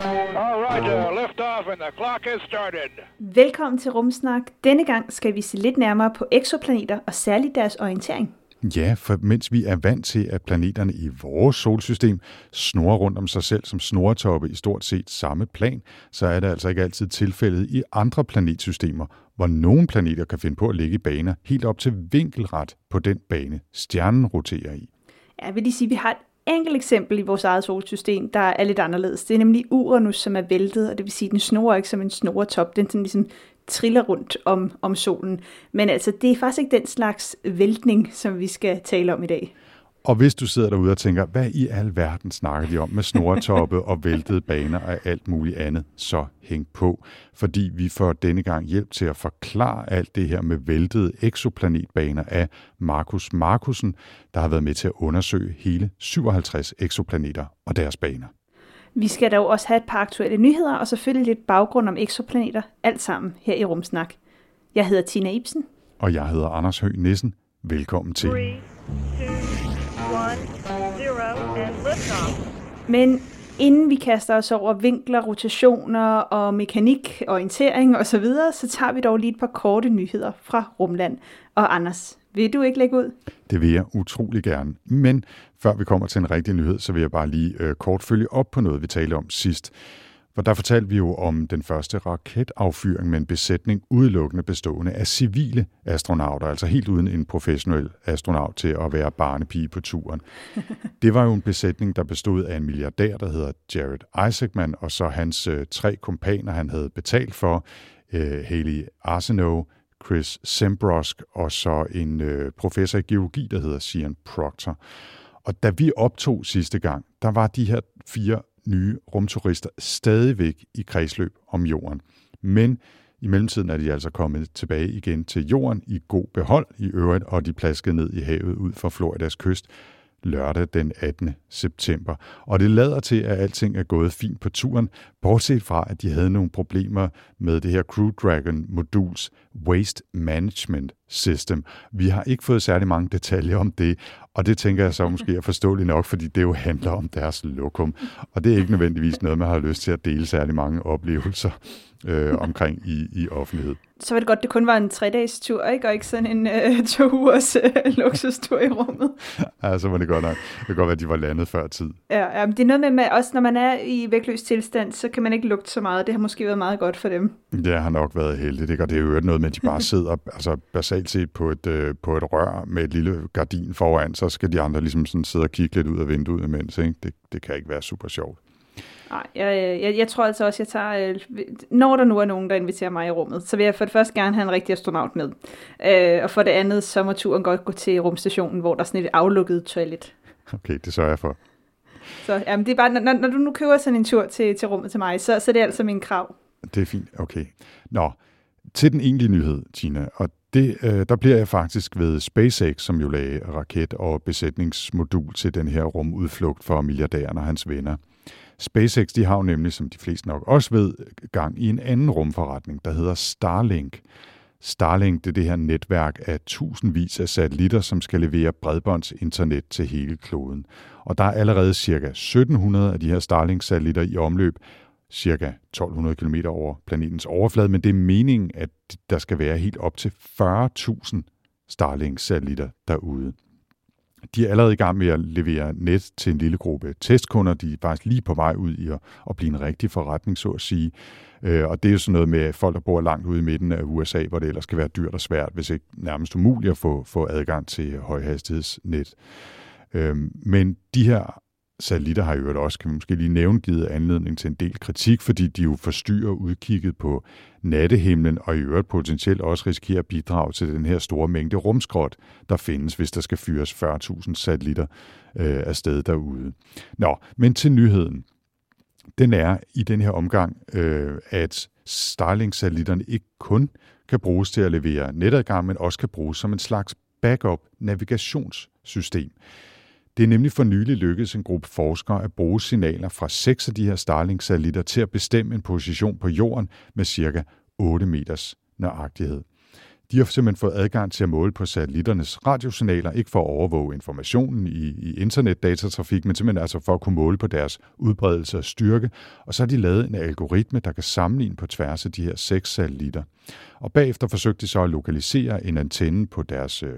All right, uh, lift off and the clock has started. Velkommen til Rumsnak. Denne gang skal vi se lidt nærmere på eksoplaneter og særligt deres orientering. Ja, for mens vi er vant til, at planeterne i vores solsystem snurrer rundt om sig selv som snoretoppe i stort set samme plan, så er det altså ikke altid tilfældet i andre planetsystemer, hvor nogle planeter kan finde på at ligge i baner helt op til vinkelret på den bane, stjernen roterer i. Jeg vil lige sige, at vi har et enkelt eksempel i vores eget solsystem, der er lidt anderledes. Det er nemlig Uranus, som er væltet, og det vil sige, at den snorer ikke som en snoretop. Den sådan ligesom triller rundt om, om solen. Men altså, det er faktisk ikke den slags væltning, som vi skal tale om i dag. Og hvis du sidder derude og tænker, hvad i al verden snakker de om med snoretoppe og væltede baner og alt muligt andet, så hæng på, fordi vi får denne gang hjælp til at forklare alt det her med væltede exoplanetbaner af Markus Markusen, der har været med til at undersøge hele 57 exoplaneter og deres baner. Vi skal dog også have et par aktuelle nyheder, og selvfølgelig lidt baggrund om eksoplaneter, alt sammen her i Rumsnak. Jeg hedder Tina Ibsen. Og jeg hedder Anders Høgh Nissen. Velkommen til. Three, two, men inden vi kaster os over vinkler, rotationer og mekanik, orientering osv., så, så tager vi dog lige et par korte nyheder fra Rumland. Og Anders, vil du ikke lægge ud? Det vil jeg utrolig gerne. Men før vi kommer til en rigtig nyhed, så vil jeg bare lige øh, kort følge op på noget, vi talte om sidst. For der fortalte vi jo om den første raketaffyring med en besætning udelukkende bestående af civile astronauter, altså helt uden en professionel astronaut til at være barnepige på turen. Det var jo en besætning, der bestod af en milliardær, der hedder Jared Isaacman, og så hans øh, tre kompaner, han havde betalt for, øh, Haley Arsenault, Chris Sembrosk og så en øh, professor i geologi, der hedder Sian Proctor. Og da vi optog sidste gang, der var de her fire nye rumturister stadigvæk i kredsløb om jorden. Men i mellemtiden er de altså kommet tilbage igen til jorden i god behold i øvrigt, og de plaskede ned i havet ud for Floridas kyst lørdag den 18. september. Og det lader til, at alting er gået fint på turen, bortset fra, at de havde nogle problemer med det her Crew Dragon moduls Waste Management System. Vi har ikke fået særlig mange detaljer om det, og det tænker jeg så måske er forståeligt nok, fordi det jo handler om deres lokum. Og det er ikke nødvendigvis noget, man har lyst til at dele særlig mange oplevelser øh, omkring i, i offentlighed. Så var det godt, det kun var en tre-dages tur, ikke? og ikke sådan en øh, to ugers øh, luksustur i rummet. Ja, så var det godt nok. Det kan godt være, at de var landet før tid. Ja, ja men det er noget med, med, også når man er i vægtløs tilstand, så kan man ikke lugte så meget. Det har måske været meget godt for dem. Det har nok været heldigt, ikke? og det er jo noget med, at de bare sidder altså basalt set på et, øh, på et rør med et lille gardin foran, så skal de andre ligesom sådan sidde og kigge lidt ud af vinduet imens. Ikke? Det, det kan ikke være super sjovt. Nej, jeg, jeg, jeg tror altså også, jeg tager... Øh, når der nu er nogen, der inviterer mig i rummet, så vil jeg for det første gerne have en rigtig astronaut med. Øh, og for det andet, så må turen godt gå til rumstationen, hvor der er sådan et aflukket toilet. Okay, det sørger jeg for. Så jamen, det er bare, når, når du nu køber sådan en tur til, til rummet til mig, så, så er det altså min krav. Det er fint, okay. Nå, til den egentlige nyhed, Tina, og det, øh, der bliver jeg faktisk ved SpaceX, som jo lagde raket- og besætningsmodul til den her rumudflugt for milliardæren og hans venner. SpaceX de har jo nemlig, som de fleste nok også ved, gang i en anden rumforretning, der hedder Starlink. Starlink det er det her netværk af tusindvis af satellitter, som skal levere bredbåndsinternet til hele kloden. Og der er allerede ca. 1700 af de her Starlink-satellitter i omløb, cirka 1200 km over planetens overflade, men det er meningen, at der skal være helt op til 40.000 Starlink-satellitter derude. De er allerede i gang med at levere net til en lille gruppe testkunder. De er faktisk lige på vej ud i at, at blive en rigtig forretning, så at sige. Øh, og det er jo sådan noget med folk, der bor langt ude i midten af USA, hvor det ellers skal være dyrt og svært, hvis ikke nærmest umuligt at få, få adgang til højhastighedsnet. Øh, men de her satellitter har jo også, kan vi måske lige nævne, givet anledning til en del kritik, fordi de jo forstyrrer udkigget på nattehimlen, og i øvrigt potentielt også risikerer at bidrage til den her store mængde rumskrot, der findes, hvis der skal fyres 40.000 satellitter øh, afsted derude. Nå, men til nyheden. Den er i den her omgang, øh, at Starlink-satellitterne ikke kun kan bruges til at levere netadgang, men også kan bruges som en slags backup navigationssystem. Det er nemlig for nylig lykkedes en gruppe forskere at bruge signaler fra seks af de her Starlink-satellitter til at bestemme en position på jorden med cirka 8 meters nøjagtighed. De har simpelthen fået adgang til at måle på satellitternes radiosignaler, ikke for at overvåge informationen i, i internetdatatrafik, men simpelthen altså for at kunne måle på deres udbredelse og styrke. Og så har de lavet en algoritme, der kan sammenligne på tværs af de her seks satellitter. Og bagefter forsøgte de så at lokalisere en antenne på deres øh,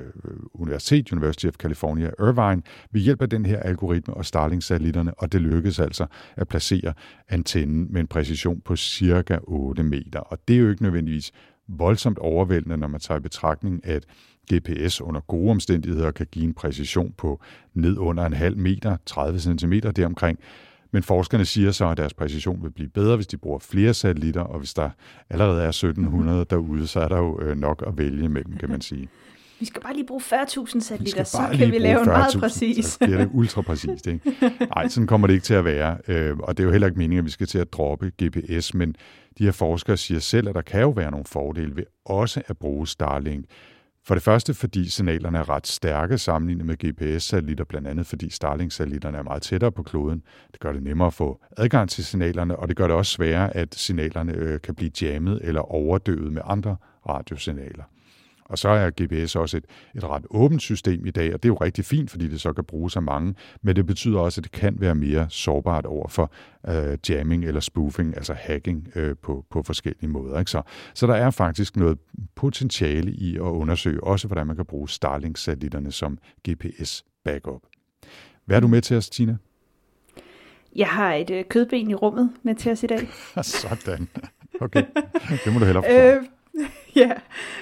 universitet, University of California, Irvine, ved hjælp af den her algoritme og Starlink-satellitterne, og det lykkedes altså at placere antennen med en præcision på cirka 8 meter. Og det er jo ikke nødvendigvis voldsomt overvældende, når man tager i betragtning, at GPS under gode omstændigheder kan give en præcision på ned under en halv meter, 30 cm deromkring. Men forskerne siger så, at deres præcision vil blive bedre, hvis de bruger flere satellitter, og hvis der allerede er 1700 derude, så er der jo øh, nok at vælge imellem, kan man sige. Vi skal bare lige bruge 40.000 satellitter, så kan vi lave en meget præcis. Så bliver det ultra præcist. Ikke? Nej, sådan kommer det ikke til at være. Øh, og det er jo heller ikke meningen, at vi skal til at droppe GPS, men de her forskere siger selv, at der kan jo være nogle fordele ved også at bruge Starlink. For det første, fordi signalerne er ret stærke sammenlignet med GPS-satellitter, blandt andet fordi Starlink-satellitterne er meget tættere på kloden. Det gør det nemmere at få adgang til signalerne, og det gør det også sværere, at signalerne øh, kan blive jammet eller overdøvet med andre radiosignaler. Og så er GPS også et, et ret åbent system i dag, og det er jo rigtig fint, fordi det så kan bruges af mange, men det betyder også, at det kan være mere sårbart over for øh, jamming eller spoofing, altså hacking øh, på, på forskellige måder. Ikke? Så, så der er faktisk noget potentiale i at undersøge også, hvordan man kan bruge Starlink-satellitterne som GPS-backup. Hvad er du med til os, Tina? Jeg har et øh, kødben i rummet med til os i dag. Sådan. Okay, det må du hellere forklare. Øh, ja,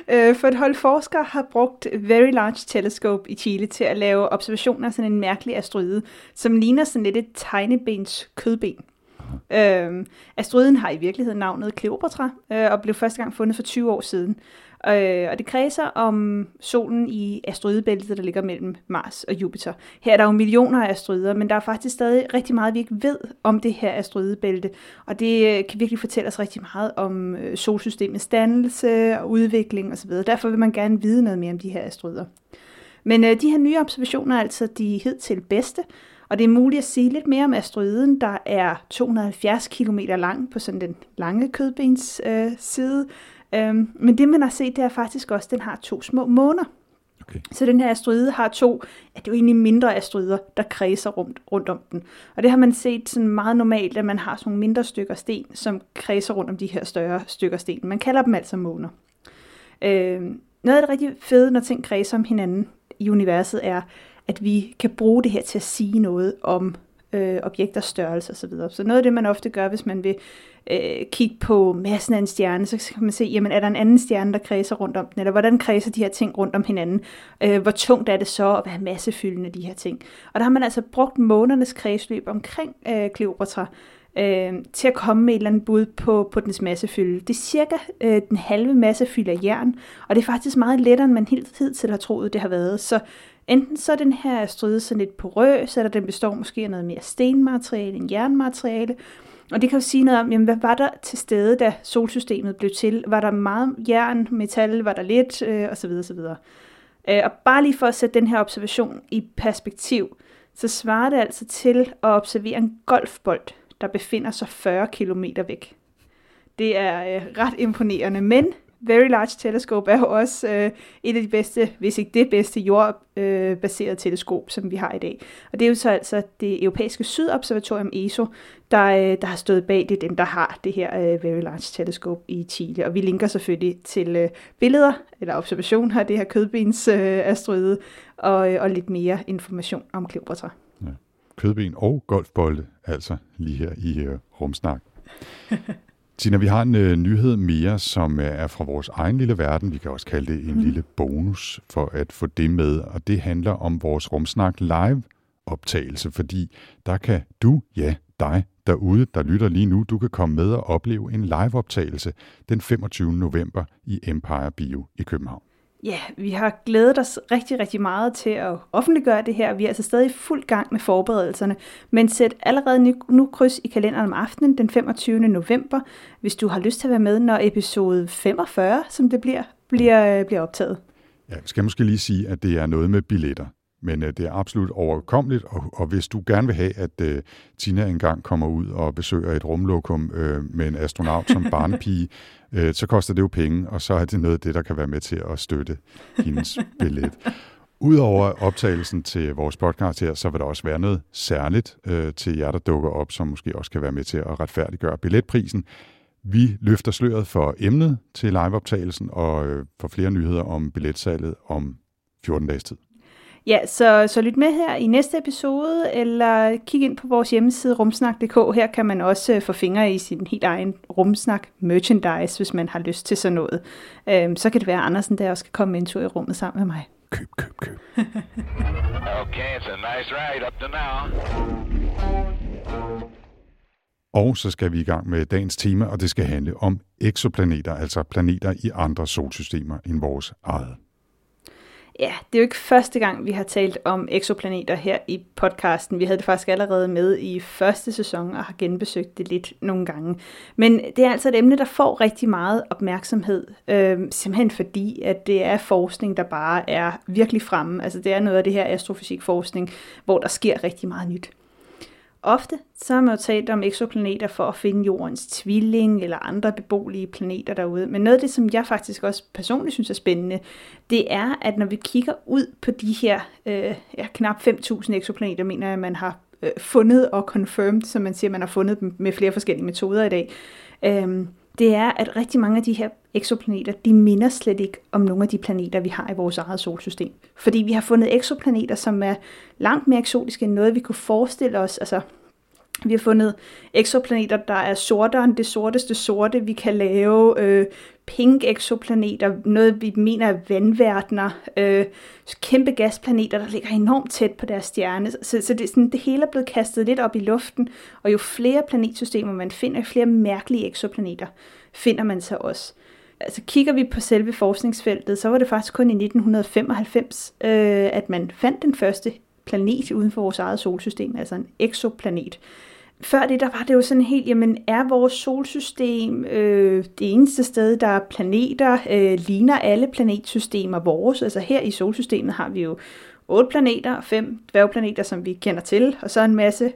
øh, for et hold forskere har brugt Very Large Telescope i Chile til at lave observationer af sådan en mærkelig asteroide, som ligner sådan lidt et tegnebens kødben. Øhm, asteroiden har i virkeligheden navnet Cleopatra, øh, og blev første gang fundet for 20 år siden. Øh, og det kredser om solen i asteroidebæltet, der ligger mellem Mars og Jupiter. Her er der jo millioner af asteroider, men der er faktisk stadig rigtig meget, vi ikke ved om det her asteroidebælte. Og det øh, kan virkelig fortælle os rigtig meget om øh, solsystemets dannelse og udvikling osv. Derfor vil man gerne vide noget mere om de her asteroider. Men øh, de her nye observationer er altså de hed til bedste, og det er muligt at sige lidt mere om asteroiden, der er 270 km lang på sådan den lange kødbens øh, side, Øhm, men det man har set, det er faktisk også, at den har to små måner. Okay. Så den her asteroide har to, ja, det er jo egentlig mindre asteroider, der kredser rundt, rundt om den. Og det har man set sådan meget normalt, at man har sådan nogle mindre stykker sten, som kredser rundt om de her større stykker sten. Man kalder dem altså måner. Øhm, noget af det rigtig fede, når ting kredser om hinanden i universet, er, at vi kan bruge det her til at sige noget om øh, objekters størrelse osv. Så, så noget af det, man ofte gør, hvis man vil øh, kigge på massen af en stjerne, så kan man se, jamen er der en anden stjerne, der kredser rundt om den, eller hvordan kredser de her ting rundt om hinanden, øh, hvor tungt er det så, og hvad er de her ting. Og der har man altså brugt månernes kredsløb omkring øh, Kleopatra, øh, til at komme med et eller andet bud på, på dens massefylde. Det er cirka øh, den halve massefylde af jern, og det er faktisk meget lettere, end man helt tid har troet, det har været. Så enten så er den her stride sådan lidt porøs, eller den består måske af noget mere stenmateriale end jernmateriale, og det kan jo sige noget om, jamen, hvad var der til stede, da solsystemet blev til? Var der meget jern, metal, var der lidt, øh, osv. osv. Øh, og bare lige for at sætte den her observation i perspektiv, så svarer det altså til at observere en golfbold, der befinder sig 40 km væk. Det er øh, ret imponerende, men Very Large Telescope er jo også øh, et af de bedste, hvis ikke det bedste jordbaserede øh, teleskop, som vi har i dag. Og det er jo så altså det europæiske sydobservatorium ESO, der, øh, der har stået bag det, dem der har det her øh, Very Large Telescope i Chile. Og vi linker selvfølgelig til øh, billeder eller observationer af det her kødbens øh, asteroide og, øh, og lidt mere information om Kleopatra. Ja. Kødben og golfbolde, altså lige her i øh, Rumsnak. Tina, vi har en øh, nyhed mere, som er fra vores egen lille verden. Vi kan også kalde det en mm. lille bonus for at få det med, og det handler om vores Rumsnak live optagelse, fordi der kan du, ja, dig derude, der lytter lige nu, du kan komme med og opleve en live optagelse den 25. november i Empire Bio i København. Ja, vi har glædet os rigtig, rigtig meget til at offentliggøre det her. Vi er altså stadig i fuld gang med forberedelserne, men sæt allerede nu, kryds i kalenderen om aftenen den 25. november, hvis du har lyst til at være med, når episode 45, som det bliver, bliver, øh, bliver optaget. Ja, jeg skal måske lige sige, at det er noget med billetter. Men øh, det er absolut overkommeligt, og, og hvis du gerne vil have, at øh, Tina engang kommer ud og besøger et rumlokum øh, med en astronaut som barnepige, øh, så koster det jo penge, og så er det noget af det, der kan være med til at støtte hendes billet. Udover optagelsen til vores podcast her, så vil der også være noget særligt øh, til jer, der dukker op, som måske også kan være med til at retfærdiggøre billetprisen. Vi løfter sløret for emnet til liveoptagelsen og øh, får flere nyheder om billetsalget om 14 dages tid. Ja, så, så lyt med her i næste episode, eller kig ind på vores hjemmeside rumsnak.dk. Her kan man også øh, få fingre i sin helt egen rumsnak merchandise, hvis man har lyst til sådan noget. Øhm, så kan det være, at Andersen der også skal komme en tur i rummet sammen med mig. Køb, køb, køb. Okay, it's a nice ride up to now. Og så skal vi i gang med dagens tema, og det skal handle om eksoplaneter, altså planeter i andre solsystemer end vores eget. Ja, det er jo ikke første gang, vi har talt om eksoplaneter her i podcasten. Vi havde det faktisk allerede med i første sæson og har genbesøgt det lidt nogle gange. Men det er altså et emne, der får rigtig meget opmærksomhed, øh, simpelthen fordi, at det er forskning, der bare er virkelig fremme. Altså det er noget af det her astrofysikforskning, hvor der sker rigtig meget nyt. Ofte så har man jo talt om eksoplaneter for at finde jordens tvilling eller andre beboelige planeter derude. Men noget af det, som jeg faktisk også personligt synes er spændende, det er, at når vi kigger ud på de her øh, ja, knap 5.000 eksoplaneter, mener jeg, man har øh, fundet og confirmed, som man siger, man har fundet dem med flere forskellige metoder i dag. Øh, det er, at rigtig mange af de her eksoplaneter, de minder slet ikke om nogle af de planeter, vi har i vores eget solsystem. Fordi vi har fundet eksoplaneter, som er langt mere eksotiske end noget, vi kunne forestille os. Altså, vi har fundet eksoplaneter, der er sortere end det sorteste sorte. Vi kan lave øh, pink eksoplaneter, noget vi mener er vandverdener, øh, kæmpe gasplaneter, der ligger enormt tæt på deres stjerne. Så, så det, sådan, det hele er blevet kastet lidt op i luften, og jo flere planetsystemer man finder, jo flere mærkelige eksoplaneter finder man så også. Altså kigger vi på selve forskningsfeltet, så var det faktisk kun i 1995, øh, at man fandt den første planet uden for vores eget solsystem, altså en exoplanet. Før det, der var det jo sådan helt, jamen er vores solsystem øh, det eneste sted, der er planeter, øh, ligner alle planetsystemer vores? Altså her i solsystemet har vi jo otte planeter, fem dværgplaneter, som vi kender til, og så en masse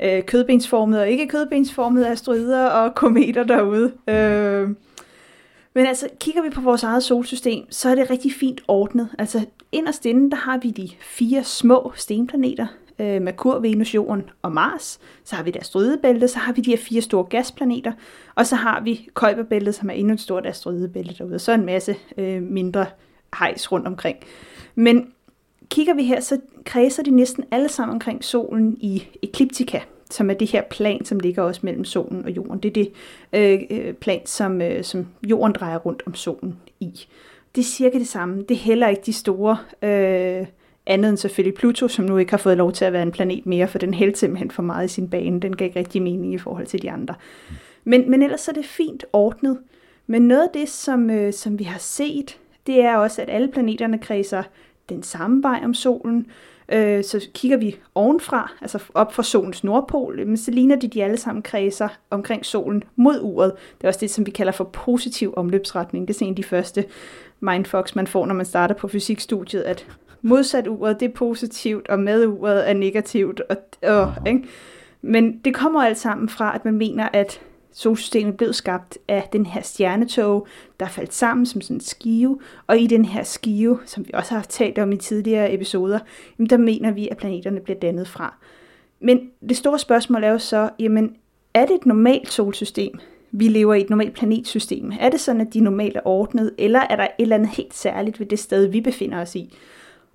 øh, kødbensformede og ikke kødbensformede asteroider og kometer derude. Øh, men altså, kigger vi på vores eget solsystem, så er det rigtig fint ordnet. Altså, inderst inde, der har vi de fire små stenplaneter, øh, Merkur, Venus, Jorden og Mars. Så har vi deres asteroidebælte, så har vi de her fire store gasplaneter, og så har vi Kuiperbæltet, som er endnu et stort asteroidebælte derude, og så en masse øh, mindre hejs rundt omkring. Men kigger vi her, så kredser de næsten alle sammen omkring solen i ekliptika, som er det her plan, som ligger også mellem solen og jorden. Det er det øh, øh, plan, som, øh, som jorden drejer rundt om solen i. Det er cirka det samme. Det er heller ikke de store, øh, andet end selvfølgelig Pluto, som nu ikke har fået lov til at være en planet mere, for den hældte simpelthen for meget i sin bane. Den gav ikke rigtig mening i forhold til de andre. Men, men ellers er det fint ordnet. Men noget af det, som, øh, som vi har set, det er også, at alle planeterne kredser den samme vej om solen. Øh, så kigger vi ovenfra, altså op fra solens nordpol, men så ligner de, de alle sammen kredser omkring solen mod uret. Det er også det, som vi kalder for positiv omløbsretning. Det er en af de første mindfucks, man får, når man starter på fysikstudiet, at modsat uret, det er positivt, og med uret er negativt. Og, og, ikke? Men det kommer alt sammen fra, at man mener, at solsystemet blev skabt af den her stjernetog, der faldt sammen som sådan en skive, og i den her skive, som vi også har talt om i tidligere episoder, jamen der mener vi, at planeterne bliver dannet fra. Men det store spørgsmål er jo så, jamen, er det et normalt solsystem? Vi lever i et normalt planetsystem. Er det sådan, at de normalt er ordnet, eller er der et eller andet helt særligt ved det sted, vi befinder os i?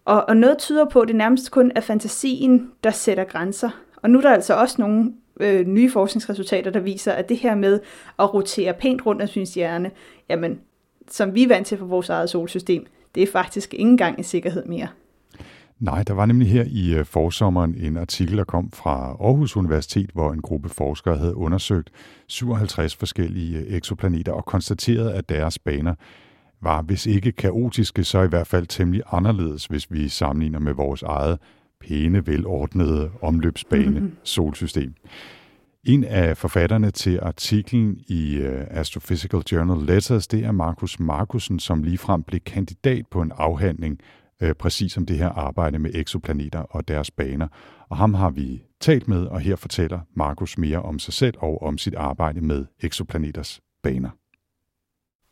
Og, og noget tyder på, at det nærmest kun er fantasien, der sætter grænser. Og nu er der altså også nogle øh, nye forskningsresultater, der viser, at det her med at rotere pænt rundt om sin stjerne, jamen, som vi er vant til for vores eget solsystem, det er faktisk ikke engang en sikkerhed mere. Nej, der var nemlig her i øh, forsommeren en artikel, der kom fra Aarhus Universitet, hvor en gruppe forskere havde undersøgt 57 forskellige øh, eksoplaneter og konstateret, at deres baner var, hvis ikke kaotiske, så i hvert fald temmelig anderledes, hvis vi sammenligner med vores eget pæne, velordnede omløbsbane solsystem. En af forfatterne til artiklen i uh, Astrophysical Journal Letters, det er Markus Markusen, som ligefrem blev kandidat på en afhandling uh, præcis om det her arbejde med eksoplaneter og deres baner. Og ham har vi talt med, og her fortæller Markus mere om sig selv og om sit arbejde med eksoplaneters baner.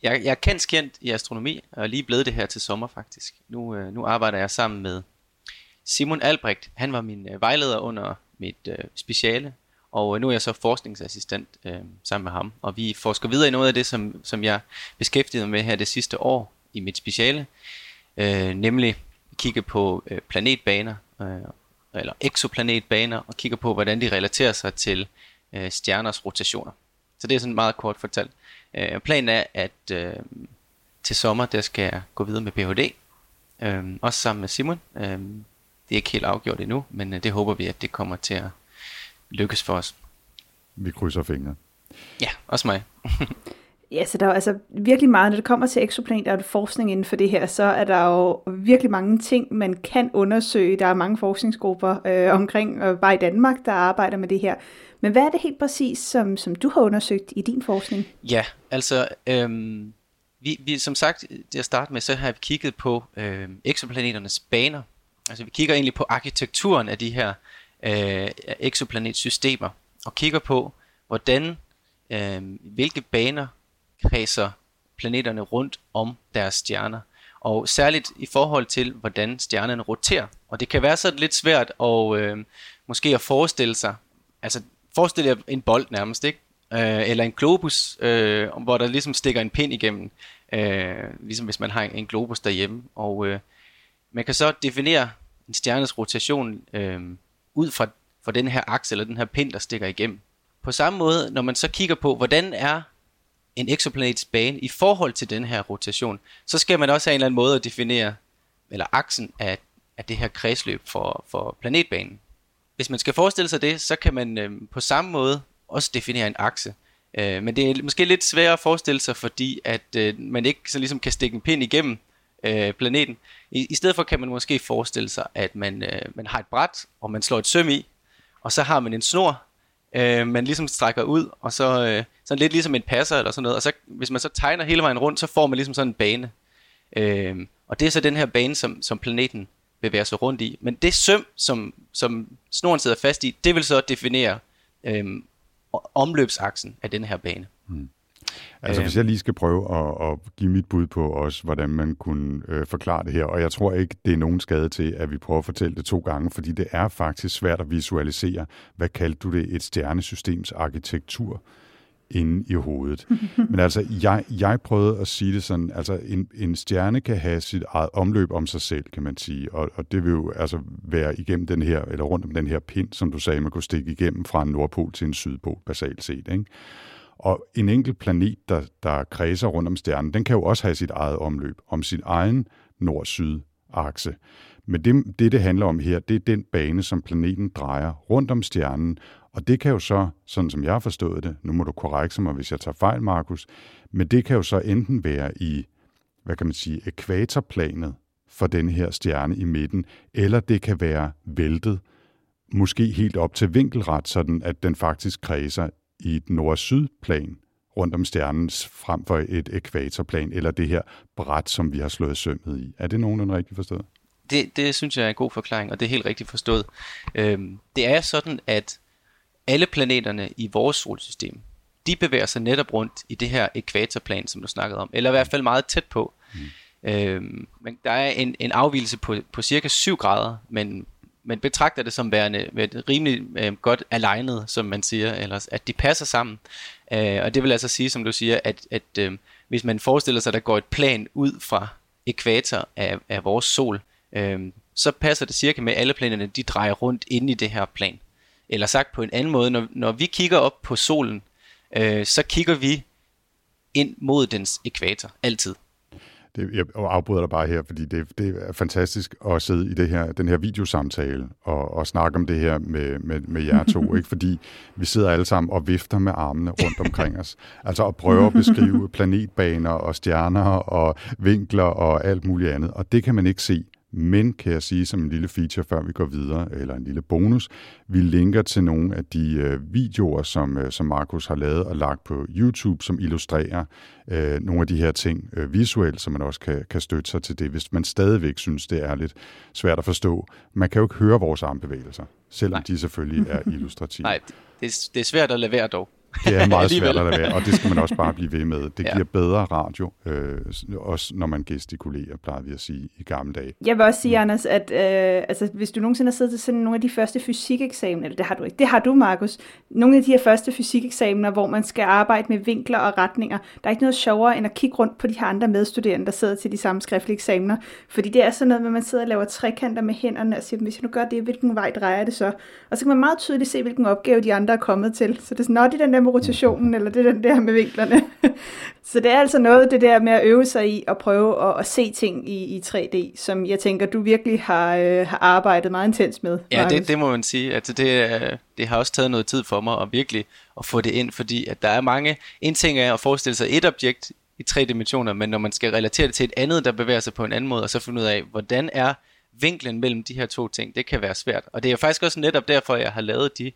Jeg, jeg er kendt kendt i astronomi, og er lige blevet det her til sommer faktisk. Nu, øh, nu arbejder jeg sammen med Simon Albrecht. Han var min øh, vejleder under mit øh, speciale, og øh, nu er jeg så forskningsassistent øh, sammen med ham. Og vi forsker videre i noget af det, som, som jeg beskæftigede mig med her det sidste år i mit speciale, øh, nemlig kigge på øh, planetbaner, øh, eller exoplanetbaner, og kigger på, hvordan de relaterer sig til øh, stjerners rotationer. Så det er sådan meget kort fortalt. Øh, planen er, at øh, til sommer, der skal jeg gå videre med Ph.D., øh, også sammen med Simon. Øh, det er ikke helt afgjort endnu, men øh, det håber vi, at det kommer til at lykkes for os. Vi krydser fingre. Ja, også mig. Ja, så der er jo altså virkelig meget, når det kommer til eksoplaneter og forskning inden for det her, så er der jo virkelig mange ting, man kan undersøge. Der er mange forskningsgrupper øh, omkring, og bare i Danmark, der arbejder med det her. Men hvad er det helt præcis, som, som du har undersøgt i din forskning? Ja, altså, øhm, vi, vi, som sagt, til at starte med, så har vi kigget på øh, eksoplaneternes baner. Altså, vi kigger egentlig på arkitekturen af de her øh, eksoplanetsystemer, og kigger på, hvordan, øh, hvilke baner kredser planeterne rundt om deres stjerner. Og særligt i forhold til, hvordan stjernerne roterer. Og det kan være sådan lidt svært at, øh, måske at forestille sig, altså forestil jer en bold nærmest, ikke? Øh, eller en globus, øh, hvor der ligesom stikker en pind igennem, øh, ligesom hvis man har en globus derhjemme. Og øh, man kan så definere en stjernes rotation øh, ud fra, fra den her akse, eller den her pind, der stikker igennem. På samme måde, når man så kigger på, hvordan er en exoplanets bane i forhold til den her rotation, så skal man også have en eller anden måde at definere, eller aksen af, af det her kredsløb for, for planetbanen. Hvis man skal forestille sig det, så kan man øh, på samme måde også definere en akse. Øh, men det er måske lidt sværere at forestille sig, fordi at øh, man ikke så ligesom kan stikke en pind igennem øh, planeten. I, I stedet for kan man måske forestille sig, at man, øh, man har et bræt, og man slår et søm i, og så har man en snor, øh, man ligesom strækker ud, og så øh, sådan lidt ligesom en passer eller sådan noget, og så hvis man så tegner hele vejen rundt, så får man ligesom sådan en bane. Øh, og det er så den her bane, som, som planeten bevæger sig rundt i. Men det søm, som, som snoren sidder fast i, det vil så definere øh, omløbsaksen af den her bane. Hmm. Altså hvis jeg lige skal prøve at, at give mit bud på også, hvordan man kunne øh, forklare det her, og jeg tror ikke, det er nogen skade til, at vi prøver at fortælle det to gange, fordi det er faktisk svært at visualisere, hvad kaldte du det, et stjernesystems arkitektur inde i hovedet. Men altså, jeg, jeg prøvede at sige det sådan, altså en, en stjerne kan have sit eget omløb om sig selv, kan man sige, og, og det vil jo altså være igennem den her, eller rundt om den her pind, som du sagde, man kunne stikke igennem fra en nordpol til en sydpol, basalt set, ikke? Og en enkelt planet, der, der kredser rundt om stjernen, den kan jo også have sit eget omløb, om sin egen nord-syd-akse. Men det, det, det handler om her, det er den bane, som planeten drejer rundt om stjernen, og det kan jo så, sådan som jeg har forstået det, nu må du korrekse mig, hvis jeg tager fejl, Markus, men det kan jo så enten være i, hvad kan man sige, ekvatorplanet for den her stjerne i midten, eller det kan være væltet, måske helt op til vinkelret, sådan at den faktisk kredser i et nord-syd-plan rundt om stjernen frem for et ekvatorplan, eller det her bræt, som vi har slået sømmet i. Er det nogenlunde rigtigt forstået? Det, det synes jeg er en god forklaring, og det er helt rigtigt forstået. Øhm, det er sådan, at alle planeterne i vores solsystem, de bevæger sig netop rundt i det her ekvatorplan, som du snakkede om, eller i hvert fald meget tæt på. Mm. Øhm, men der er en, en afvielse på, på cirka 7 grader, men men betragter det som værende et rimelig øh, godt alignet, som man siger, eller at de passer sammen. Øh, og det vil altså sige, som du siger, at, at øh, hvis man forestiller sig, at der går et plan ud fra ekvator af, af vores sol, øh, så passer det cirka med, at alle planerne de drejer rundt inde i det her plan. Eller sagt på en anden måde, når, når vi kigger op på solen, øh, så kigger vi ind mod dens ekvator, altid. Det, jeg afbryder dig bare her, fordi det, det er fantastisk at sidde i det her, den her videosamtale og, og snakke om det her med, med, med jer to, ikke? fordi vi sidder alle sammen og vifter med armene rundt omkring os. Altså at prøve at beskrive planetbaner og stjerner og vinkler og alt muligt andet, og det kan man ikke se men kan jeg sige som en lille feature, før vi går videre, eller en lille bonus, vi linker til nogle af de øh, videoer, som, øh, som Markus har lavet og lagt på YouTube, som illustrerer øh, nogle af de her ting øh, visuelt, så man også kan, kan støtte sig til det, hvis man stadigvæk synes, det er lidt svært at forstå. Man kan jo ikke høre vores armbevægelser, selvom Nej. de selvfølgelig er illustrative. Nej, det, det er svært at lade være dog. Det er meget svært at lade være, og det skal man også bare blive ved med. Det giver ja. bedre radio, øh, også når man gestikulerer, plejer vi at sige i gamle dage. Jeg vil også sige, Anders, at øh, altså, hvis du nogensinde har siddet til sådan nogle af de første fysikeksamener, eller det har du ikke, det har du, Markus, nogle af de her første fysikeksaminer, hvor man skal arbejde med vinkler og retninger, der er ikke noget sjovere end at kigge rundt på de her andre medstuderende, der sidder til de samme skriftlige eksamener, fordi det er sådan noget, hvor man sidder og laver trekanter med hænderne og siger, hvis jeg nu gør det, hvilken vej drejer det så? Og så kan man meget tydeligt se, hvilken opgave de andre er kommet til. Så det er sådan, det den der med rotationen, eller det er den der med vinklerne. så det er altså noget, det der med at øve sig i at prøve at, at se ting i, i 3D, som jeg tænker, du virkelig har, øh, har arbejdet meget intens med. Ja, det, det må man sige. Altså, det, det har også taget noget tid for mig at virkelig at få det ind, fordi at der er mange... En ting er at forestille sig et objekt i tre dimensioner, men når man skal relatere det til et andet, der bevæger sig på en anden måde, og så finde ud af, hvordan er vinklen mellem de her to ting, det kan være svært. Og det er faktisk også netop derfor, jeg har lavet de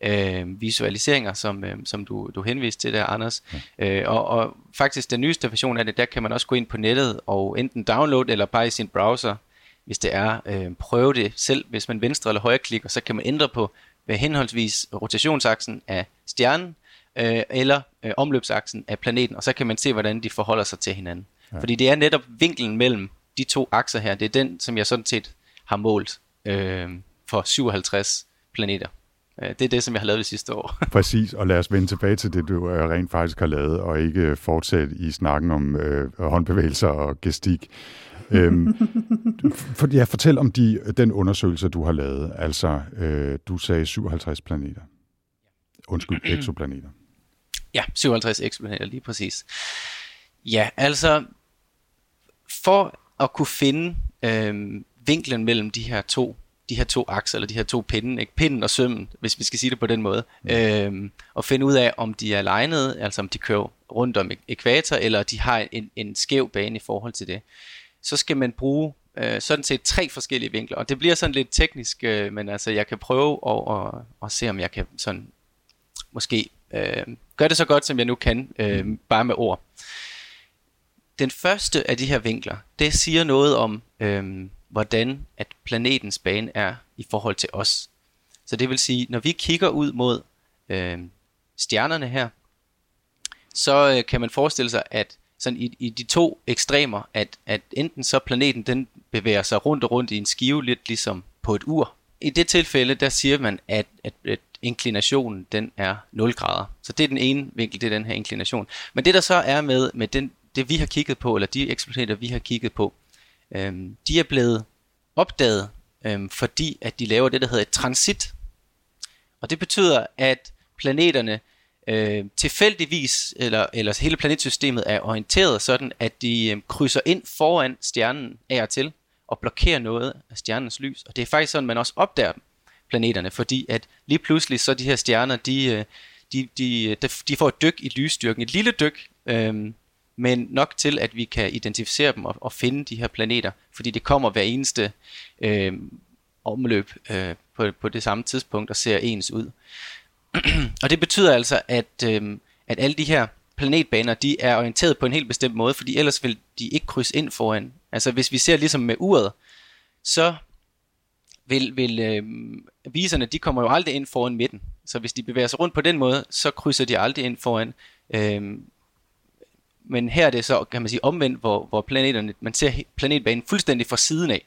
øh, visualiseringer, som, øh, som du, du henviste til der, Anders. Ja. Øh, og, og faktisk den nyeste version af det, der kan man også gå ind på nettet og enten downloade eller bare i sin browser, hvis det er, øh, prøve det selv. Hvis man venstre eller højre klikker, så kan man ændre på ved henholdsvis rotationsaksen af stjernen, øh, eller øh, omløbsaksen af planeten, og så kan man se, hvordan de forholder sig til hinanden. Ja. Fordi det er netop vinklen mellem de to akser her, det er den, som jeg sådan set har målt øh, for 57 planeter. Øh, det er det, som jeg har lavet det sidste år. Præcis, og lad os vende tilbage til det, du øh, rent faktisk har lavet, og ikke fortsætte i snakken om øh, håndbevægelser og gestik. øhm, for, ja, fortæl om de, den undersøgelse, du har lavet. Altså, øh, du sagde 57 planeter. Undskyld, eksoplaneter. Ja, 57 eksoplaneter, lige præcis. Ja, altså, for at kunne finde øh, vinklen mellem de her to de her to akser, eller de her to pinde, ikke? pinden og sømmen, hvis vi skal sige det på den måde, mm. øhm, og finde ud af, om de er legnet, altså om de kører rundt om ekvator, eller de har en, en skæv bane i forhold til det. Så skal man bruge øh, sådan set tre forskellige vinkler, og det bliver sådan lidt teknisk, øh, men altså jeg kan prøve at, at, at se, om jeg kan sådan måske øh, gøre det så godt, som jeg nu kan, øh, bare med ord. Den første af de her vinkler, det siger noget om, øh, hvordan at planetens bane er i forhold til os. Så det vil sige, når vi kigger ud mod øh, stjernerne her, så øh, kan man forestille sig, at sådan i, i de to ekstremer, at, at enten så planeten den bevæger sig rundt og rundt i en skive, lidt ligesom på et ur. I det tilfælde, der siger man, at, at, at inklinationen den er 0 grader. Så det er den ene vinkel, det er den her inklination. Men det der så er med, med den, det vi har kigget på, eller de eksplosioner, vi har kigget på, øhm, de er blevet opdaget, øhm, fordi at de laver det, der hedder et transit. Og det betyder, at planeterne øh, tilfældigvis, eller, eller hele planetsystemet er orienteret sådan, at de øh, krydser ind foran stjernen af og til, og blokerer noget af stjernens lys. Og det er faktisk sådan, man også opdager dem, planeterne, fordi at lige pludselig så de her stjerner, de, øh, de, øh, de, de får et dyk i lysstyrken, et lille dyk, øh, men nok til, at vi kan identificere dem og, og finde de her planeter, fordi det kommer hver eneste øh, omløb øh, på, på det samme tidspunkt og ser ens ud. og det betyder altså, at, øh, at alle de her planetbaner, de er orienteret på en helt bestemt måde, fordi ellers vil de ikke krydse ind foran. Altså hvis vi ser ligesom med uret, så vil, vil øh, viserne, de kommer jo aldrig ind foran midten. Så hvis de bevæger sig rundt på den måde, så krydser de aldrig ind foran øh, men her er det så, kan man sige, omvendt, hvor, hvor planeterne, man ser planetbanen fuldstændig fra siden af.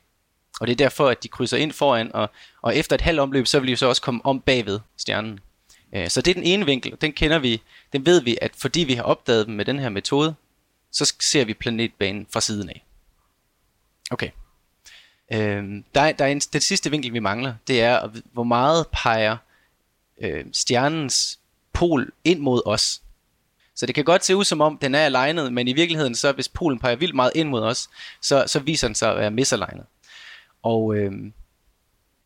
Og det er derfor, at de krydser ind foran, og, og efter et halvt omløb, så vil de så også komme om bagved stjernen. Øh, så det er den ene vinkel, den kender vi, den ved vi, at fordi vi har opdaget dem med den her metode, så ser vi planetbanen fra siden af. Okay. Øh, der er, der er en, den sidste vinkel, vi mangler, det er, hvor meget peger øh, stjernens pol ind mod os. Så det kan godt se ud som om, den er alignet, men i virkeligheden, så hvis polen peger vildt meget ind mod os, så, så viser den sig at være misalignet. Og øh,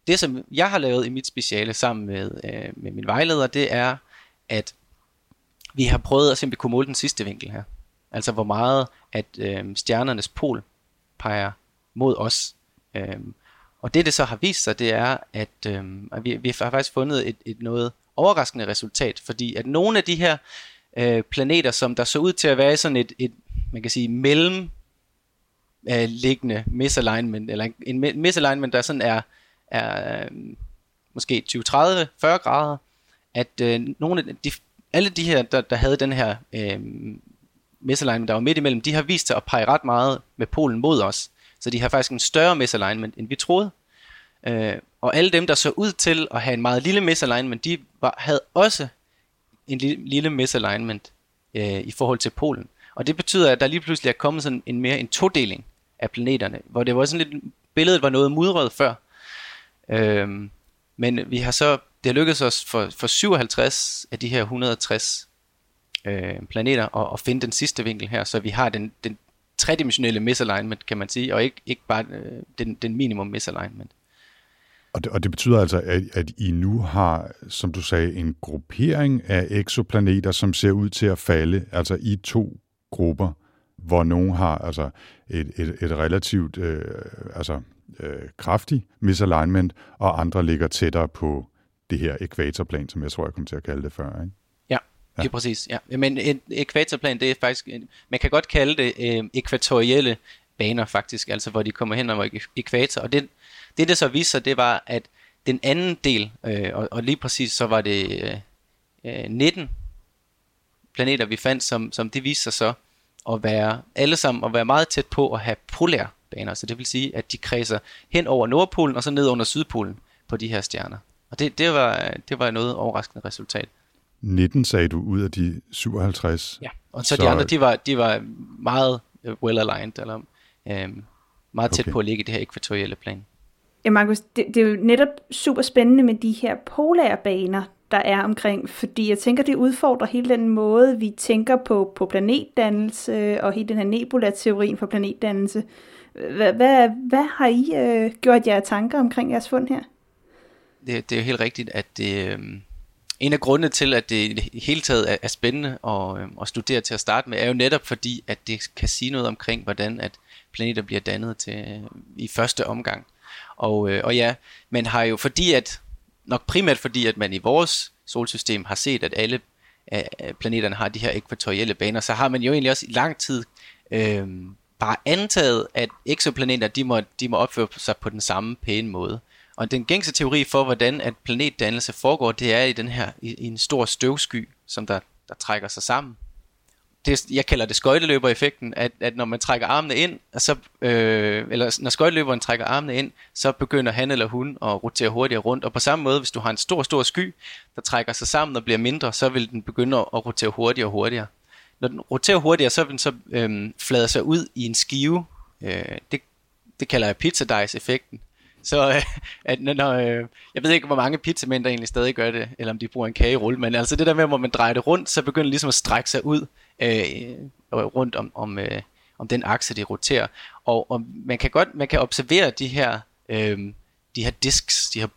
det, som jeg har lavet i mit speciale sammen med, øh, med min vejleder, det er, at vi har prøvet at simpelthen kunne måle den sidste vinkel her. Altså hvor meget, at øh, stjernernes pol peger mod os. Øh, og det, det så har vist sig, det er, at, øh, at vi, vi har faktisk fundet et, et noget overraskende resultat, fordi at nogle af de her øh, Øh, planeter, som der så ud til at være sådan et, et man kan sige, mellem øh, liggende misalignment, eller en, en misalignment, der sådan er, er øh, måske 20-30, 40 grader, at øh, nogle af de, alle de her, der, der havde den her øh, misalignment, der var midt imellem, de har vist sig at pege ret meget med polen mod os. Så de har faktisk en større misalignment, end vi troede. Øh, og alle dem, der så ud til at have en meget lille misalignment, de var, havde også en lille, lille misalignment øh, i forhold til polen. Og det betyder, at der lige pludselig er kommet sådan en mere en todeling af planeterne, hvor det var sådan lidt, billedet var noget mudret før. Øhm, men vi har så, det har lykkedes os for, for 57 af de her 160 øh, planeter at, at finde den sidste vinkel her, så vi har den, den tredimensionelle misalignment, kan man sige, og ikke, ikke bare øh, den, den minimum misalignment. Og det, og det betyder altså, at, at I nu har, som du sagde, en gruppering af eksoplaneter, som ser ud til at falde, altså i to grupper, hvor nogle har altså et, et, et relativt øh, altså, øh, kraftig misalignment, og andre ligger tættere på det her ekvatorplan, som jeg tror, jeg kom til at kalde det før. Ikke? Ja, det er præcis. Ja. Men et ekvatorplan, det er faktisk, man kan godt kalde det øh, ekvatorielle baner faktisk, altså hvor de kommer hen over ekvator, og det, det, der så viste sig, det var, at den anden del, øh, og, og lige præcis så var det øh, 19 øh, planeter, vi fandt, som, som det viste sig så at være alle sammen at være meget tæt på at have polære baner. Så det vil sige, at de kredser hen over Nordpolen og så ned under Sydpolen på de her stjerner. Og det, det, var, det var noget overraskende resultat. 19 sagde du ud af de 57. Ja, og så, så de andre, de var, de var meget well aligned, eller øh, meget tæt okay. på at ligge i det her ekvatorielle plan. Ja, Markus, det, det er jo netop super spændende med de her polære baner, der er omkring, fordi jeg tænker, det udfordrer hele den måde, vi tænker på, på planetdannelse og hele den her nebula-teorien for planetdannelse. Hvad, hvad, hvad har I øh, gjort jer tanker omkring jeres fund her? Det, det er jo helt rigtigt, at det, øh, en af grundene til, at det i hele taget er, er spændende at, øh, at studere til at starte med, er jo netop fordi, at det kan sige noget omkring, hvordan at planeter bliver dannet til, øh, i første omgang. Og, øh, og ja, man har jo fordi at, nok primært fordi at man i vores solsystem har set, at alle øh, øh, planeterne har de her ekvatorielle baner, så har man jo egentlig også i lang tid øh, bare antaget, at eksoplaneter de må, de må opføre sig på den samme pæne måde. Og den gængse teori for, hvordan at planetdannelse foregår, det er i den her i, i en stor støvsky, som der, der trækker sig sammen det, jeg kalder det skøjteløber-effekten, at, at når man trækker armene ind, så, øh, eller når skøjteløberen trækker armene ind, så begynder han eller hun at rotere hurtigere rundt. Og på samme måde, hvis du har en stor, stor sky, der trækker sig sammen og bliver mindre, så vil den begynde at rotere hurtigere og hurtigere. Når den roterer hurtigere, så vil den så øh, flade sig ud i en skive. Øh, det, det kalder jeg pizzadice-effekten. så øh, at når, øh, jeg ved ikke, hvor mange pizzamænd der egentlig stadig gør det, eller om de bruger en kagerulle, men altså det der med, hvor man drejer det rundt, så begynder det ligesom at strække sig ud Øh, øh, rundt om, om, øh, om den akse, det roterer. Og, og man kan godt man kan observere de her, øh, de her disks, de her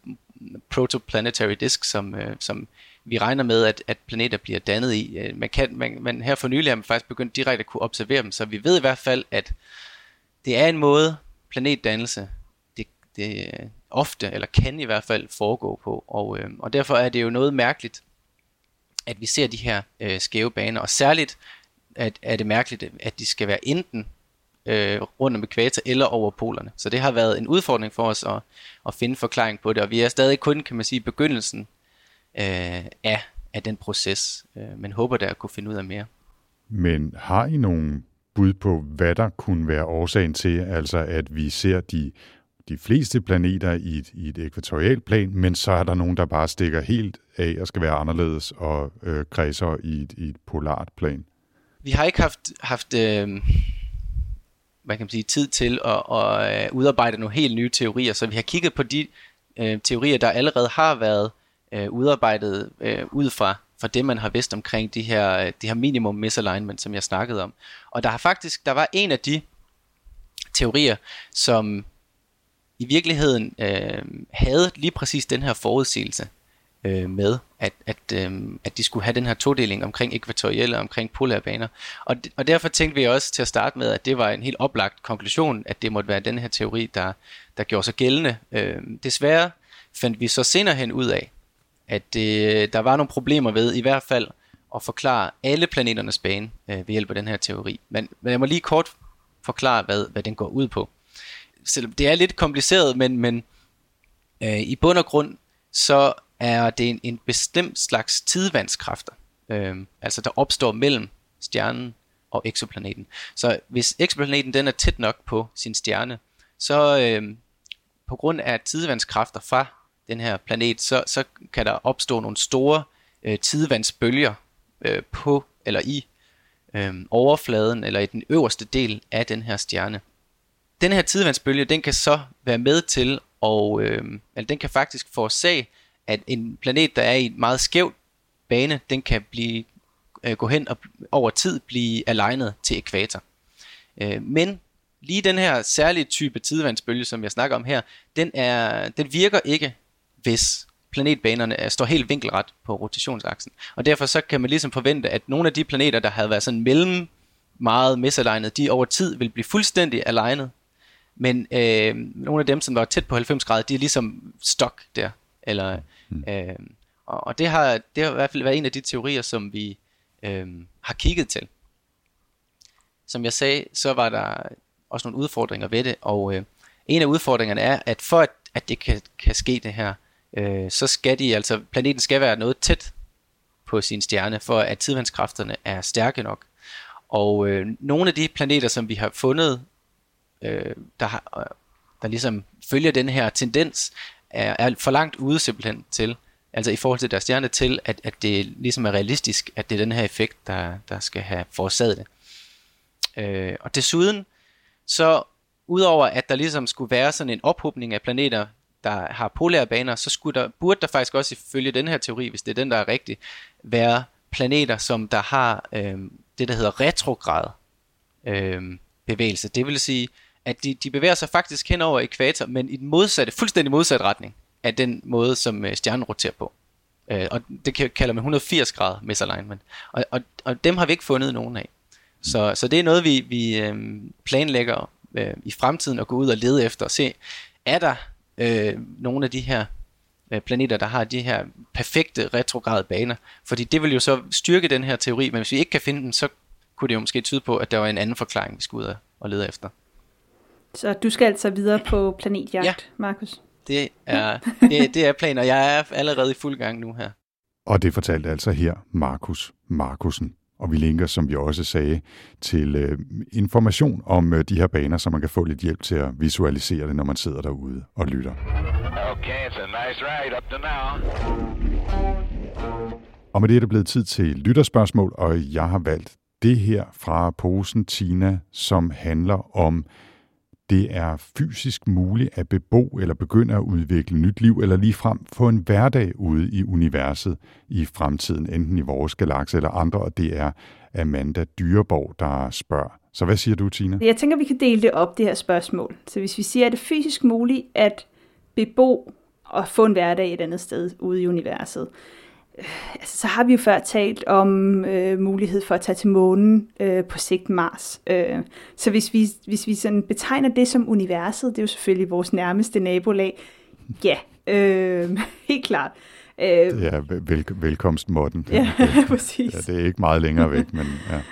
protoplanetary disks, som, øh, som vi regner med, at, at planeter bliver dannet i. Øh, man kan, man, man, her for nylig har man faktisk begyndt direkte at kunne observere dem, så vi ved i hvert fald, at det er en måde, planetdannelse det, det øh, ofte, eller kan i hvert fald foregå på. Og, øh, og derfor er det jo noget mærkeligt, at vi ser de her øh, skæve baner, og særligt at, er det mærkeligt, at de skal være enten øh, rundt om ekvator eller over polerne. Så det har været en udfordring for os at, at finde forklaring på det, og vi er stadig kun, kan man sige, begyndelsen øh, af, af den proces, øh, men håber der at kunne finde ud af mere. Men har I nogen bud på, hvad der kunne være årsagen til, altså at vi ser de de fleste planeter i et, i et ekvatorialt plan, men så er der nogen, der bare stikker helt af og skal være anderledes og øh, kredser i et, i et polart plan. Vi har ikke haft, haft øh, hvad kan man sige, tid til at, at øh, udarbejde nogle helt nye teorier, så vi har kigget på de øh, teorier, der allerede har været øh, udarbejdet øh, ud fra for det, man har vidst omkring de her, øh, de her minimum misalignment, som jeg snakkede om. Og der har faktisk, der var en af de teorier, som i virkeligheden øh, havde lige præcis den her forudsigelse øh, med, at, at, øh, at de skulle have den her todeling omkring ekvatorielle og omkring polære baner. Og, og derfor tænkte vi også til at starte med, at det var en helt oplagt konklusion, at det måtte være den her teori, der, der gjorde sig gældende. Øh, desværre fandt vi så senere hen ud af, at øh, der var nogle problemer ved i hvert fald at forklare alle planeternes bane øh, ved hjælp af den her teori. Men, men jeg må lige kort forklare, hvad, hvad den går ud på. Selvom det er lidt kompliceret, men, men øh, i bund og grund, så er det en, en bestemt slags tidvandskræfter, øh, altså der opstår mellem stjernen og exoplaneten. Så hvis exoplaneten den er tæt nok på sin stjerne, så øh, på grund af tidevandskræfter fra den her planet, så, så kan der opstå nogle store øh, tidevandsbølger øh, på eller i øh, overfladen eller i den øverste del af den her stjerne. Den her tidevandsbølge, den kan så være med til, og øh, altså, den kan faktisk forårsage, at en planet, der er i en meget skæv bane, den kan blive øh, gå hen og over tid blive alignet til ekvator. Øh, men lige den her særlige type tidevandsbølge, som jeg snakker om her, den, er, den virker ikke, hvis planetbanerne er, står helt vinkelret på rotationsaksen. Og derfor så kan man ligesom forvente, at nogle af de planeter, der havde været sådan mellem meget misalignet, de over tid vil blive fuldstændig alignet. Men øh, nogle af dem, som var tæt på 90 grader, de er ligesom stok der. Eller, mm. øh, og, og det har, det har i hvert fald været en af de teorier, som vi øh, har kigget til. Som jeg sagde, så var der også nogle udfordringer ved det, og øh, en af udfordringerne er, at for at, at det kan, kan ske det her, øh, så skal de altså, planeten skal være noget tæt på sin stjerne, for at tidvandskræfterne er stærke nok. Og øh, nogle af de planeter, som vi har fundet, øh, der, har, øh, der ligesom følger den her tendens, er, er for langt ude simpelthen til, altså i forhold til deres stjerne, til at, at det ligesom er realistisk, at det er den her effekt, der, der skal have forårsaget det. Øh, og desuden, så udover at der ligesom skulle være sådan en ophobning af planeter, der har polære baner, så skulle der, burde der faktisk også ifølge den her teori, hvis det er den, der er rigtig, være planeter, som der har øh, det, der hedder retrograd øh, bevægelse. Det vil sige, at de, de bevæger sig faktisk hen over ekvator, men i den modsatte, fuldstændig modsatte retning af den måde, som øh, stjernen roterer på. Øh, og det kalder man 180 grader misalignment. Og, og, og dem har vi ikke fundet nogen af. Så, så det er noget, vi, vi øh, planlægger øh, i fremtiden at gå ud og lede efter og se, er der øh, nogle af de her øh, planeter, der har de her perfekte retrograde baner. Fordi det vil jo så styrke den her teori, men hvis vi ikke kan finde den, så kunne det jo måske tyde på, at der var en anden forklaring, vi skulle ud og lede efter. Så du skal altså videre på planetjagt, ja. Markus? Det er, det, det er planer. Jeg er allerede i fuld gang nu her. Og det fortalte altså her Markus Markusen. Og vi linker, som vi også sagde, til øh, information om øh, de her baner, så man kan få lidt hjælp til at visualisere det, når man sidder derude og lytter. Okay, it's a nice ride up to now. Og med det er det blevet tid til lytterspørgsmål, og jeg har valgt det her fra posen Tina, som handler om det er fysisk muligt at bebo eller begynde at udvikle nyt liv, eller lige frem få en hverdag ude i universet i fremtiden, enten i vores galakse eller andre, og det er Amanda Dyreborg, der spørger. Så hvad siger du, Tina? Jeg tænker, vi kan dele det op, det her spørgsmål. Så hvis vi siger, at det er fysisk muligt at bebo og få en hverdag et andet sted ude i universet, altså, så har vi jo før talt om øh, mulighed for at tage til månen, øh, på sigt Mars. Øh, så hvis vi, hvis vi sådan betegner det som universet, det er jo selvfølgelig vores nærmeste nabolag, ja, øh, helt klart. Øh, er vel, velkomst Morten. Ja, præcis. Ja, det er ikke meget længere væk, men ja.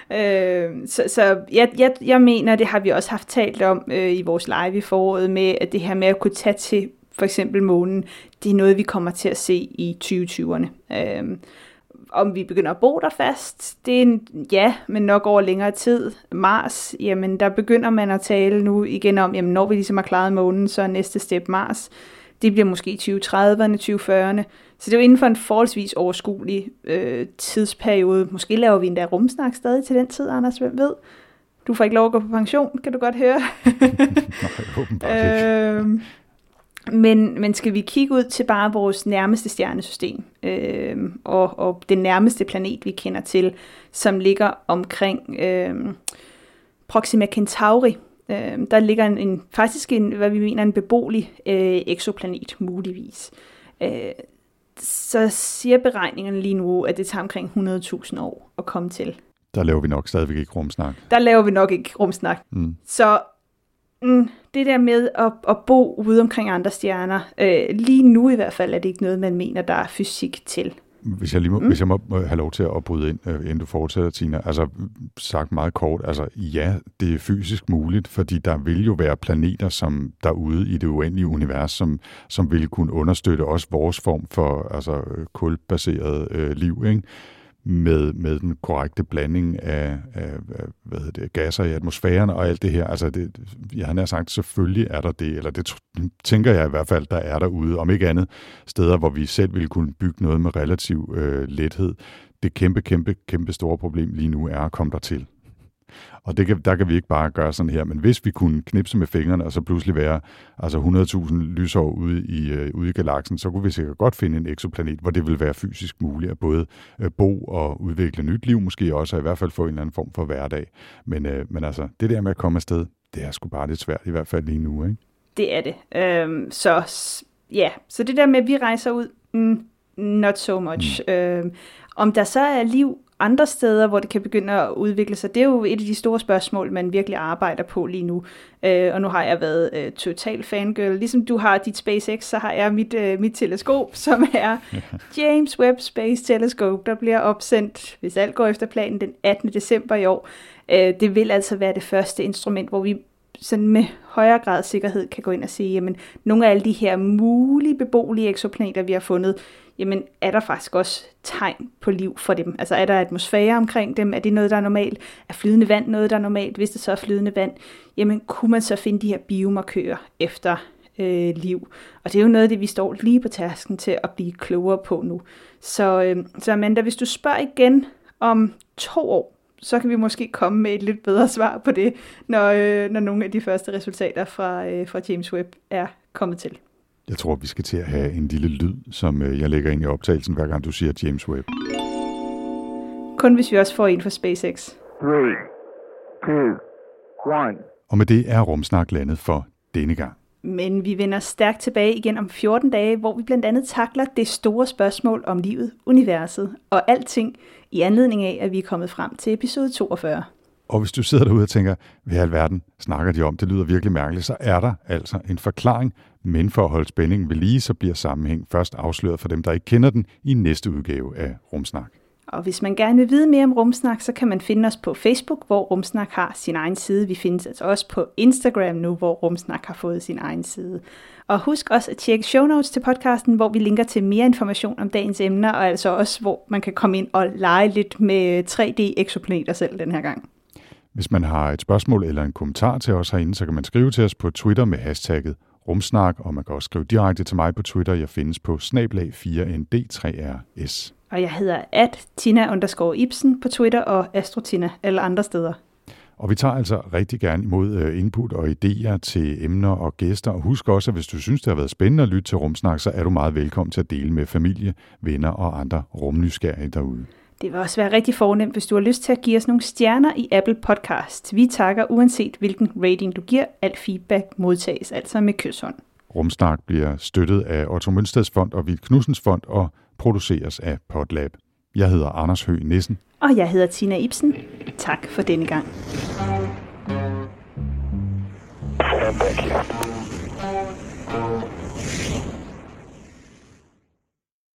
Øh, så så jeg, jeg, jeg mener, det har vi også haft talt om øh, i vores live i foråret, med at det her med at kunne tage til for eksempel månen, det er noget, vi kommer til at se i 2020'erne. Øhm, om vi begynder at bo der fast, det er en, ja, men nok over længere tid. Mars, jamen der begynder man at tale nu igen om, jamen når vi ligesom har klaret månen, så er næste step Mars. Det bliver måske i 2030'erne, 2040'erne. Så det er jo inden for en forholdsvis overskuelig øh, tidsperiode. Måske laver vi endda rumsnak stadig til den tid, Anders, hvem ved? Du får ikke lov at gå på pension, kan du godt høre. Nej, åbenbart ikke. øhm, Men, men skal vi kigge ud til bare vores nærmeste stjernesystem, øh, og, og den nærmeste planet, vi kender til, som ligger omkring øh, Proxima Centauri, øh, der ligger en, en, faktisk en, hvad vi mener, en beboelig øh, exoplanet, muligvis. Øh, så siger beregningerne lige nu, at det tager omkring 100.000 år at komme til. Der laver vi nok stadigvæk ikke rumsnak. Der laver vi nok ikke rumsnak. Mm. Så mm, det der med at, at bo ude omkring andre stjerner, øh, lige nu i hvert fald er det ikke noget, man mener, der er fysik til. Hvis jeg, lige må, mm. hvis jeg må have lov til at bryde ind, øh, inden du fortsætter, Tina. Altså, sagt meget kort, altså ja, det er fysisk muligt, fordi der vil jo være planeter, som derude i det uendelige univers, som, som vil kunne understøtte også vores form for altså, kulbaseret øh, liv, ikke? Med, med den korrekte blanding af, af, af hvad hedder det, gasser i atmosfæren og alt det her. Altså, det, jeg har sagt, selvfølgelig er der det, eller det tænker jeg i hvert fald, der er derude, om ikke andet steder, hvor vi selv ville kunne bygge noget med relativ øh, lethed. Det kæmpe, kæmpe, kæmpe store problem lige nu er at komme dertil. Og det kan, der kan vi ikke bare gøre sådan her, men hvis vi kunne knipse med fingrene, og så pludselig være altså 100.000 lysår ude i, øh, ude i galaksen, så kunne vi sikkert godt finde en eksoplanet, hvor det vil være fysisk muligt at både øh, bo og udvikle nyt liv, måske også, og i hvert fald få en eller anden form for hverdag. Men, øh, men altså, det der med at komme afsted, det er sgu bare lidt svært, i hvert fald lige nu, ikke? Det er det. Øhm, så ja, så det der med, at vi rejser ud, mm, not so much. Mm. Øhm, om der så er liv andre steder, hvor det kan begynde at udvikle sig, det er jo et af de store spørgsmål, man virkelig arbejder på lige nu. Øh, og nu har jeg været øh, total fangirl. Ligesom du har dit SpaceX, så har jeg mit, øh, mit teleskop, som er James Webb Space Telescope, der bliver opsendt, hvis alt går efter planen, den 18. december i år. Øh, det vil altså være det første instrument, hvor vi sådan med højere grad sikkerhed kan gå ind og sige, jamen nogle af alle de her mulige beboelige eksoplaneter, vi har fundet, jamen er der faktisk også tegn på liv for dem? Altså er der atmosfære omkring dem? Er det noget, der er normalt? Er flydende vand noget, der er normalt? Hvis det så er flydende vand, jamen kunne man så finde de her biomarkører efter øh, liv? Og det er jo noget af det, vi står lige på tasken til at blive klogere på nu. Så, øh, så Amanda, hvis du spørger igen om to år, så kan vi måske komme med et lidt bedre svar på det, når, øh, når nogle af de første resultater fra, øh, fra James Webb er kommet til. Jeg tror, vi skal til at have en lille lyd, som øh, jeg lægger ind i optagelsen, hver gang du siger James Webb. Kun hvis vi også får en fra SpaceX. Three, two, one. Og med det er Rumsnak landet for denne gang. Men vi vender stærkt tilbage igen om 14 dage, hvor vi blandt andet takler det store spørgsmål om livet, universet og alting i anledning af, at vi er kommet frem til episode 42. Og hvis du sidder derude og tænker, hvad i alverden snakker de om, det lyder virkelig mærkeligt, så er der altså en forklaring, men for at holde spændingen ved lige, så bliver sammenhæng først afsløret for dem, der ikke kender den, i næste udgave af Rumsnak. Og hvis man gerne vil vide mere om Rumsnak, så kan man finde os på Facebook, hvor Rumsnak har sin egen side. Vi findes altså også på Instagram nu, hvor Rumsnak har fået sin egen side. Og husk også at tjekke show notes til podcasten, hvor vi linker til mere information om dagens emner, og altså også, hvor man kan komme ind og lege lidt med 3D-exoplaneter selv den her gang. Hvis man har et spørgsmål eller en kommentar til os herinde, så kan man skrive til os på Twitter med hashtagget rumsnak, og man kan også skrive direkte til mig på Twitter. Jeg findes på snablag 4ND3RS. Og jeg hedder at Tina underscore Ibsen på Twitter og Astrotina alle andre steder. Og vi tager altså rigtig gerne imod øh, input og idéer til emner og gæster. Og husk også, at hvis du synes, det har været spændende at lytte til Rumsnak, så er du meget velkommen til at dele med familie, venner og andre rumnysgerrige derude. Det vil også være rigtig fornemt, hvis du har lyst til at give os nogle stjerner i Apple Podcast. Vi takker uanset hvilken rating du giver. Alt feedback modtages altså med kysshånd. Rumsnak bliver støttet af Otto Mønsteds Fond og Vild Knudsens Fond og produceres af Podlab. Jeg hedder Anders Høgh Nissen. Og jeg hedder Tina Ibsen. Tak for denne gang.